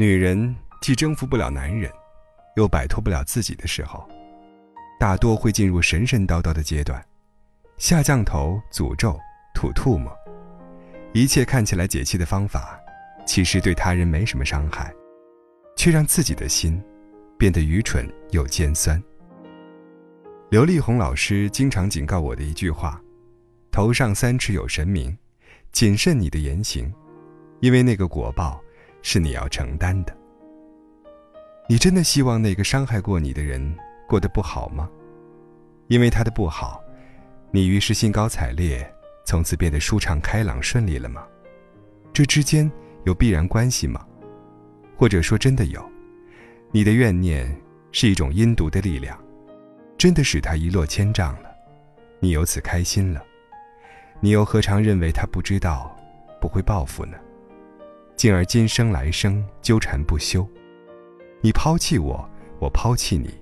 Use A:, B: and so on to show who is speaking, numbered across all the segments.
A: 女人既征服不了男人，又摆脱不了自己的时候，大多会进入神神叨叨的阶段，下降头、诅咒、吐唾沫，一切看起来解气的方法，其实对他人没什么伤害，却让自己的心变得愚蠢又尖酸。刘丽红老师经常警告我的一句话：“头上三尺有神明，谨慎你的言行，因为那个果报是你要承担的。”你真的希望那个伤害过你的人过得不好吗？因为他的不好，你于是兴高采烈，从此变得舒畅开朗顺利了吗？这之间有必然关系吗？或者说真的有？你的怨念是一种阴毒的力量。真的使他一落千丈了，你由此开心了，你又何尝认为他不知道，不会报复呢？进而今生来生纠缠不休，你抛弃我，我抛弃你，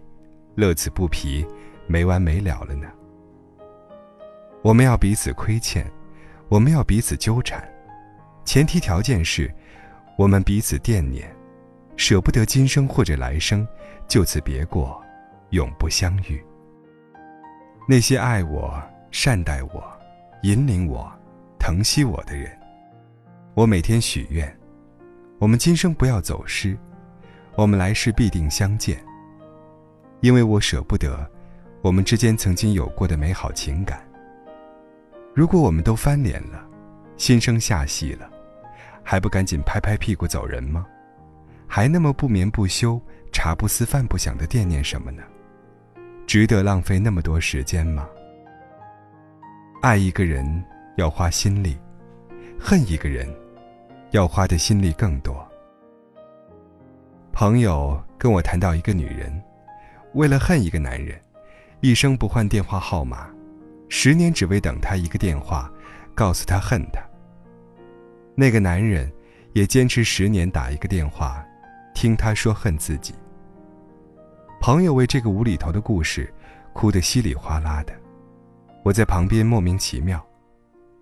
A: 乐此不疲，没完没了了呢？我们要彼此亏欠，我们要彼此纠缠，前提条件是，我们彼此惦念，舍不得今生或者来生就此别过。永不相遇。那些爱我、善待我、引领我、疼惜我的人，我每天许愿：我们今生不要走失，我们来世必定相见。因为我舍不得我们之间曾经有过的美好情感。如果我们都翻脸了，心生下戏了，还不赶紧拍拍屁股走人吗？还那么不眠不休、茶不思饭不想的惦念什么呢？值得浪费那么多时间吗？爱一个人要花心力，恨一个人要花的心力更多。朋友跟我谈到一个女人，为了恨一个男人，一生不换电话号码，十年只为等他一个电话，告诉他恨他。那个男人也坚持十年打一个电话，听他说恨自己。朋友为这个无厘头的故事，哭得稀里哗啦的。我在旁边莫名其妙，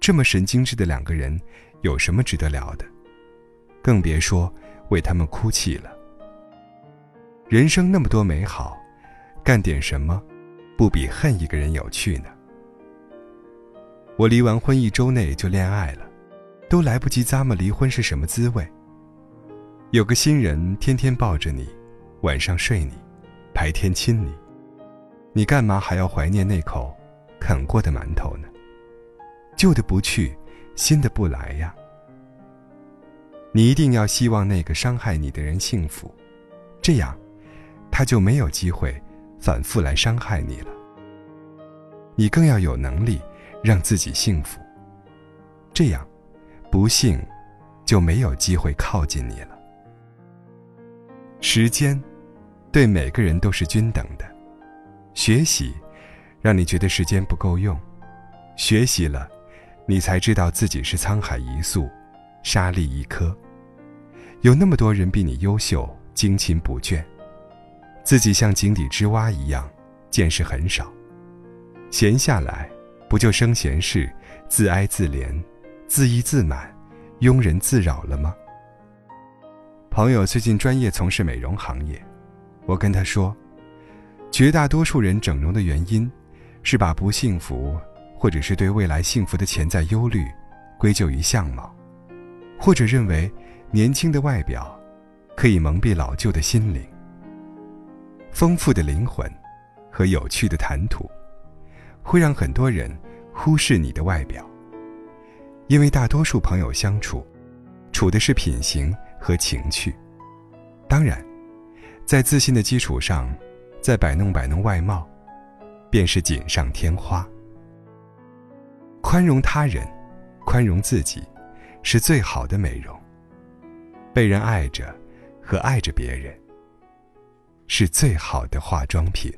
A: 这么神经质的两个人，有什么值得聊的？更别说为他们哭泣了。人生那么多美好，干点什么，不比恨一个人有趣呢？我离完婚一周内就恋爱了，都来不及咂摸离婚是什么滋味。有个新人天天抱着你，晚上睡你。白天亲你，你干嘛还要怀念那口啃过的馒头呢？旧的不去，新的不来呀。你一定要希望那个伤害你的人幸福，这样，他就没有机会反复来伤害你了。你更要有能力让自己幸福，这样，不幸就没有机会靠近你了。时间。对每个人都是均等的。学习，让你觉得时间不够用；学习了，你才知道自己是沧海一粟，沙粒一颗。有那么多人比你优秀，精勤不倦，自己像井底之蛙一样，见识很少。闲下来，不就生闲事，自哀自怜，自意自满，庸人自扰了吗？朋友最近专业从事美容行业。我跟他说，绝大多数人整容的原因，是把不幸福，或者是对未来幸福的潜在忧虑，归咎于相貌，或者认为年轻的外表，可以蒙蔽老旧的心灵。丰富的灵魂，和有趣的谈吐，会让很多人忽视你的外表。因为大多数朋友相处，处的是品行和情趣，当然。在自信的基础上，再摆弄摆弄外貌，便是锦上添花。宽容他人，宽容自己，是最好的美容。被人爱着，和爱着别人，是最好的化妆品。